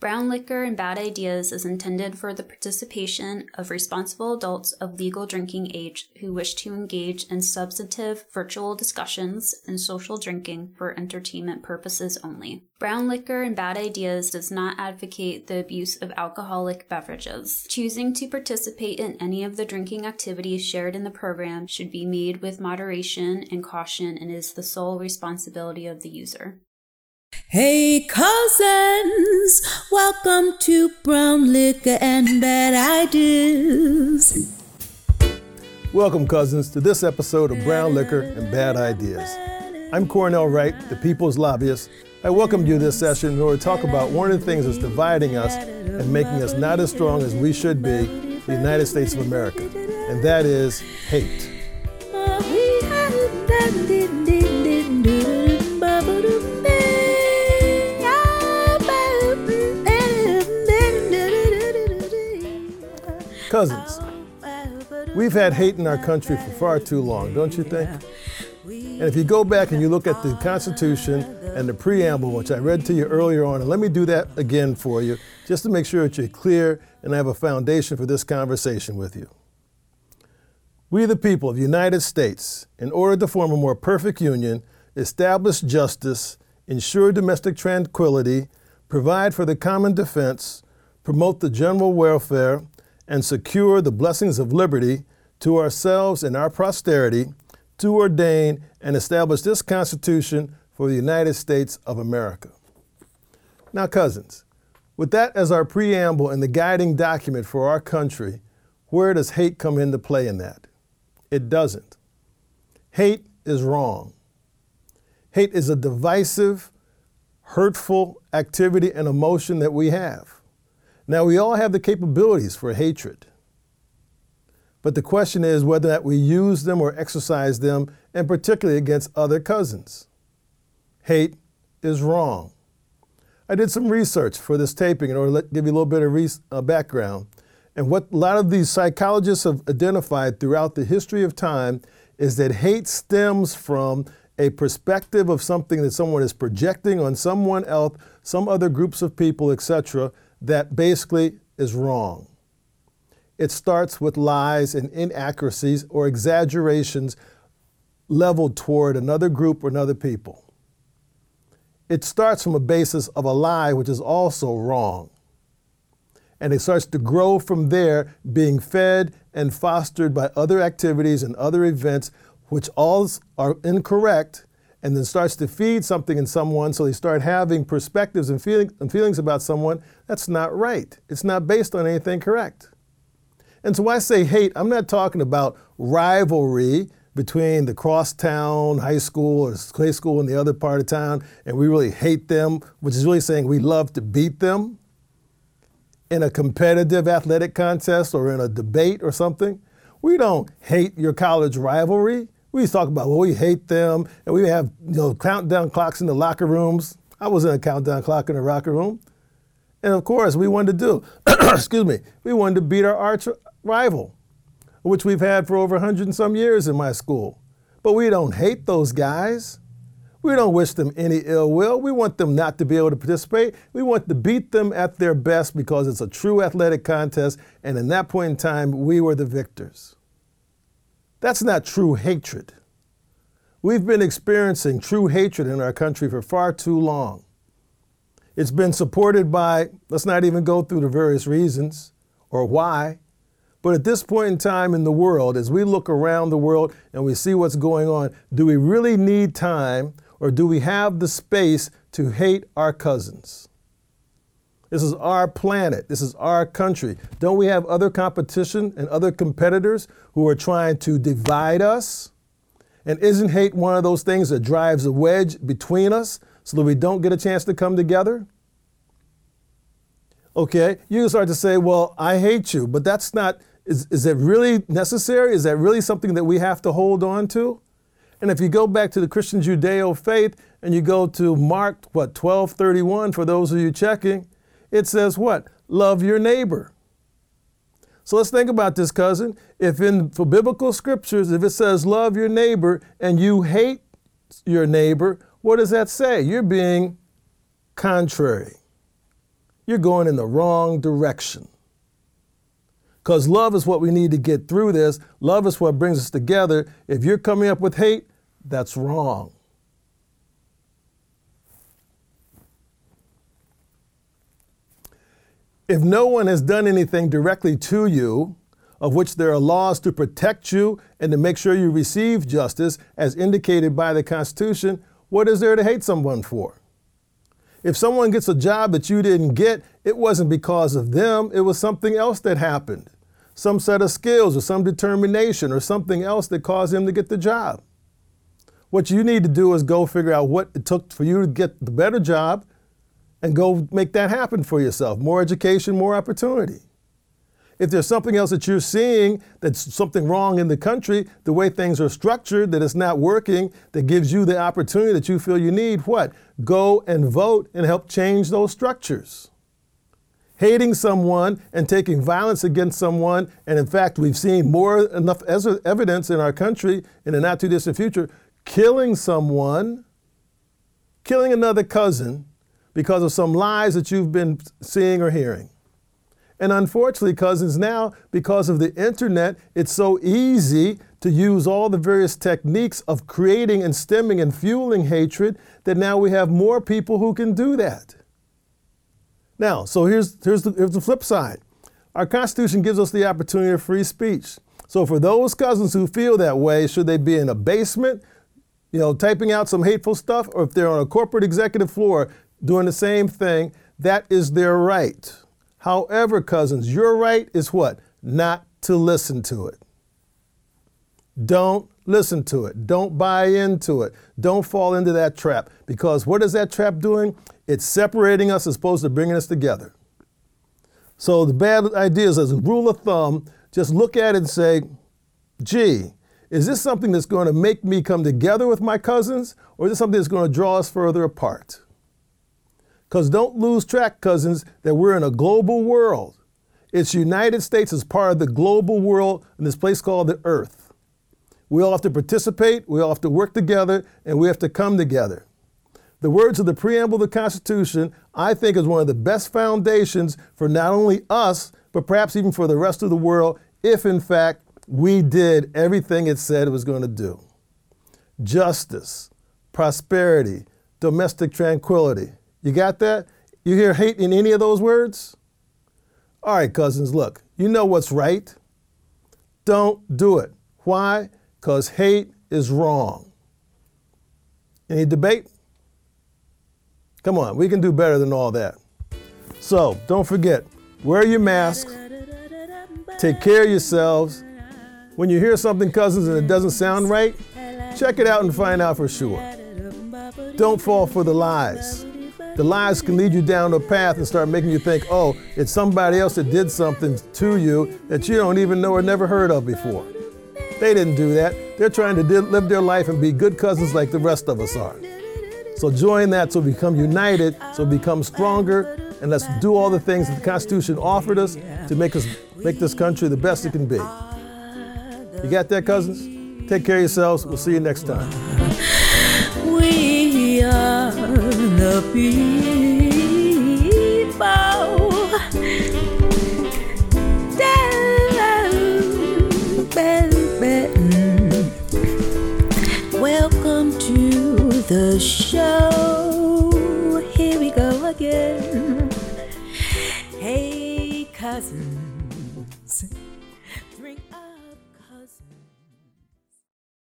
Brown liquor and bad ideas is intended for the participation of responsible adults of legal drinking age who wish to engage in substantive virtual discussions and social drinking for entertainment purposes only. Brown liquor and bad ideas does not advocate the abuse of alcoholic beverages. Choosing to participate in any of the drinking activities shared in the program should be made with moderation and caution and is the sole responsibility of the user. Hey cousins, welcome to Brown Liquor and Bad Ideas. Welcome, cousins, to this episode of Brown Liquor and Bad Ideas. I'm Cornell Wright, the people's lobbyist. I welcome you to this session in order to talk about one of the things that's dividing us and making us not as strong as we should be, the United States of America, and that is hate. Cousins, we've had hate in our country for far too long, don't you think? And if you go back and you look at the Constitution and the preamble, which I read to you earlier on, and let me do that again for you, just to make sure that you're clear and I have a foundation for this conversation with you. We, the people of the United States, in order to form a more perfect union, establish justice, ensure domestic tranquility, provide for the common defense, promote the general welfare, and secure the blessings of liberty to ourselves and our posterity, to ordain and establish this Constitution for the United States of America. Now, cousins, with that as our preamble and the guiding document for our country, where does hate come into play in that? It doesn't. Hate is wrong. Hate is a divisive, hurtful activity and emotion that we have. Now, we all have the capabilities for hatred. But the question is whether that we use them or exercise them, and particularly against other cousins. Hate is wrong. I did some research for this taping in order to give you a little bit of re- uh, background. And what a lot of these psychologists have identified throughout the history of time is that hate stems from a perspective of something that someone is projecting on someone else, some other groups of people, etc., that basically is wrong. It starts with lies and inaccuracies or exaggerations leveled toward another group or another people. It starts from a basis of a lie, which is also wrong. And it starts to grow from there, being fed and fostered by other activities and other events, which all are incorrect and then starts to feed something in someone so they start having perspectives and, feeling, and feelings about someone, that's not right. It's not based on anything correct. And so I say hate, I'm not talking about rivalry between the crosstown high school or high school in the other part of town, and we really hate them, which is really saying we love to beat them in a competitive athletic contest or in a debate or something. We don't hate your college rivalry. We used to talk about, well, we hate them, and we have you know countdown clocks in the locker rooms. I was in a countdown clock in the locker room. And of course, we wanted to do, excuse me, we wanted to beat our arch rival, which we've had for over 100 and some years in my school. But we don't hate those guys. We don't wish them any ill will. We want them not to be able to participate. We want to beat them at their best because it's a true athletic contest. And in that point in time, we were the victors. That's not true hatred. We've been experiencing true hatred in our country for far too long. It's been supported by, let's not even go through the various reasons or why, but at this point in time in the world, as we look around the world and we see what's going on, do we really need time or do we have the space to hate our cousins? This is our planet. This is our country. Don't we have other competition and other competitors who are trying to divide us? And isn't hate one of those things that drives a wedge between us so that we don't get a chance to come together? Okay, you start to say, well, I hate you, but that's not, is, is it really necessary? Is that really something that we have to hold on to? And if you go back to the Christian Judeo faith and you go to Mark, what, 1231, for those of you checking, it says what? Love your neighbor. So let's think about this, cousin. If in for biblical scriptures, if it says love your neighbor and you hate your neighbor, what does that say? You're being contrary. you're going in the wrong direction. Because love is what we need to get through this. Love is what brings us together. If you're coming up with hate, that's wrong. If no one has done anything directly to you, of which there are laws to protect you and to make sure you receive justice as indicated by the Constitution, what is there to hate someone for? If someone gets a job that you didn't get, it wasn't because of them, it was something else that happened. Some set of skills or some determination or something else that caused them to get the job. What you need to do is go figure out what it took for you to get the better job and go make that happen for yourself. More education, more opportunity. If there's something else that you're seeing that's something wrong in the country, the way things are structured, that it's not working, that gives you the opportunity that you feel you need, what? Go and vote and help change those structures. Hating someone and taking violence against someone, and in fact, we've seen more enough evidence in our country in the not too distant future, killing someone, killing another cousin because of some lies that you've been seeing or hearing. And unfortunately, cousins, now because of the internet, it's so easy to use all the various techniques of creating and stemming and fueling hatred that now we have more people who can do that. Now, so here's, here's, the, here's the flip side. Our Constitution gives us the opportunity of free speech. So for those cousins who feel that way, should they be in a basement, you know, typing out some hateful stuff, or if they're on a corporate executive floor doing the same thing, that is their right. However, cousins, your right is what? Not to listen to it. Don't listen to it. Don't buy into it. Don't fall into that trap. Because what is that trap doing? It's separating us as opposed to bringing us together. So the bad idea is, as a rule of thumb, just look at it and say, gee, is this something that's going to make me come together with my cousins, or is this something that's going to draw us further apart? Because don't lose track, cousins, that we're in a global world. It's United States as part of the global world in this place called the earth. We all have to participate, we all have to work together, and we have to come together. The words of the preamble of the Constitution, I think, is one of the best foundations for not only us, but perhaps even for the rest of the world, if in fact we did everything it said it was going to do. Justice, prosperity, domestic tranquility, you got that? You hear hate in any of those words? All right, cousins, look, you know what's right. Don't do it. Why? Because hate is wrong. Any debate? Come on, we can do better than all that. So don't forget, wear your mask, take care of yourselves. When you hear something, cousins, and it doesn't sound right, check it out and find out for sure. Don't fall for the lies the lies can lead you down a path and start making you think, oh, it's somebody else that did something to you that you don't even know or never heard of before. They didn't do that. They're trying to live their life and be good cousins like the rest of us are. So join that so become united, so become stronger, and let's do all the things that the Constitution offered us to make us make this country the best it can be. You got that, cousins? Take care of yourselves. We'll see you next time. The people. Welcome to the show.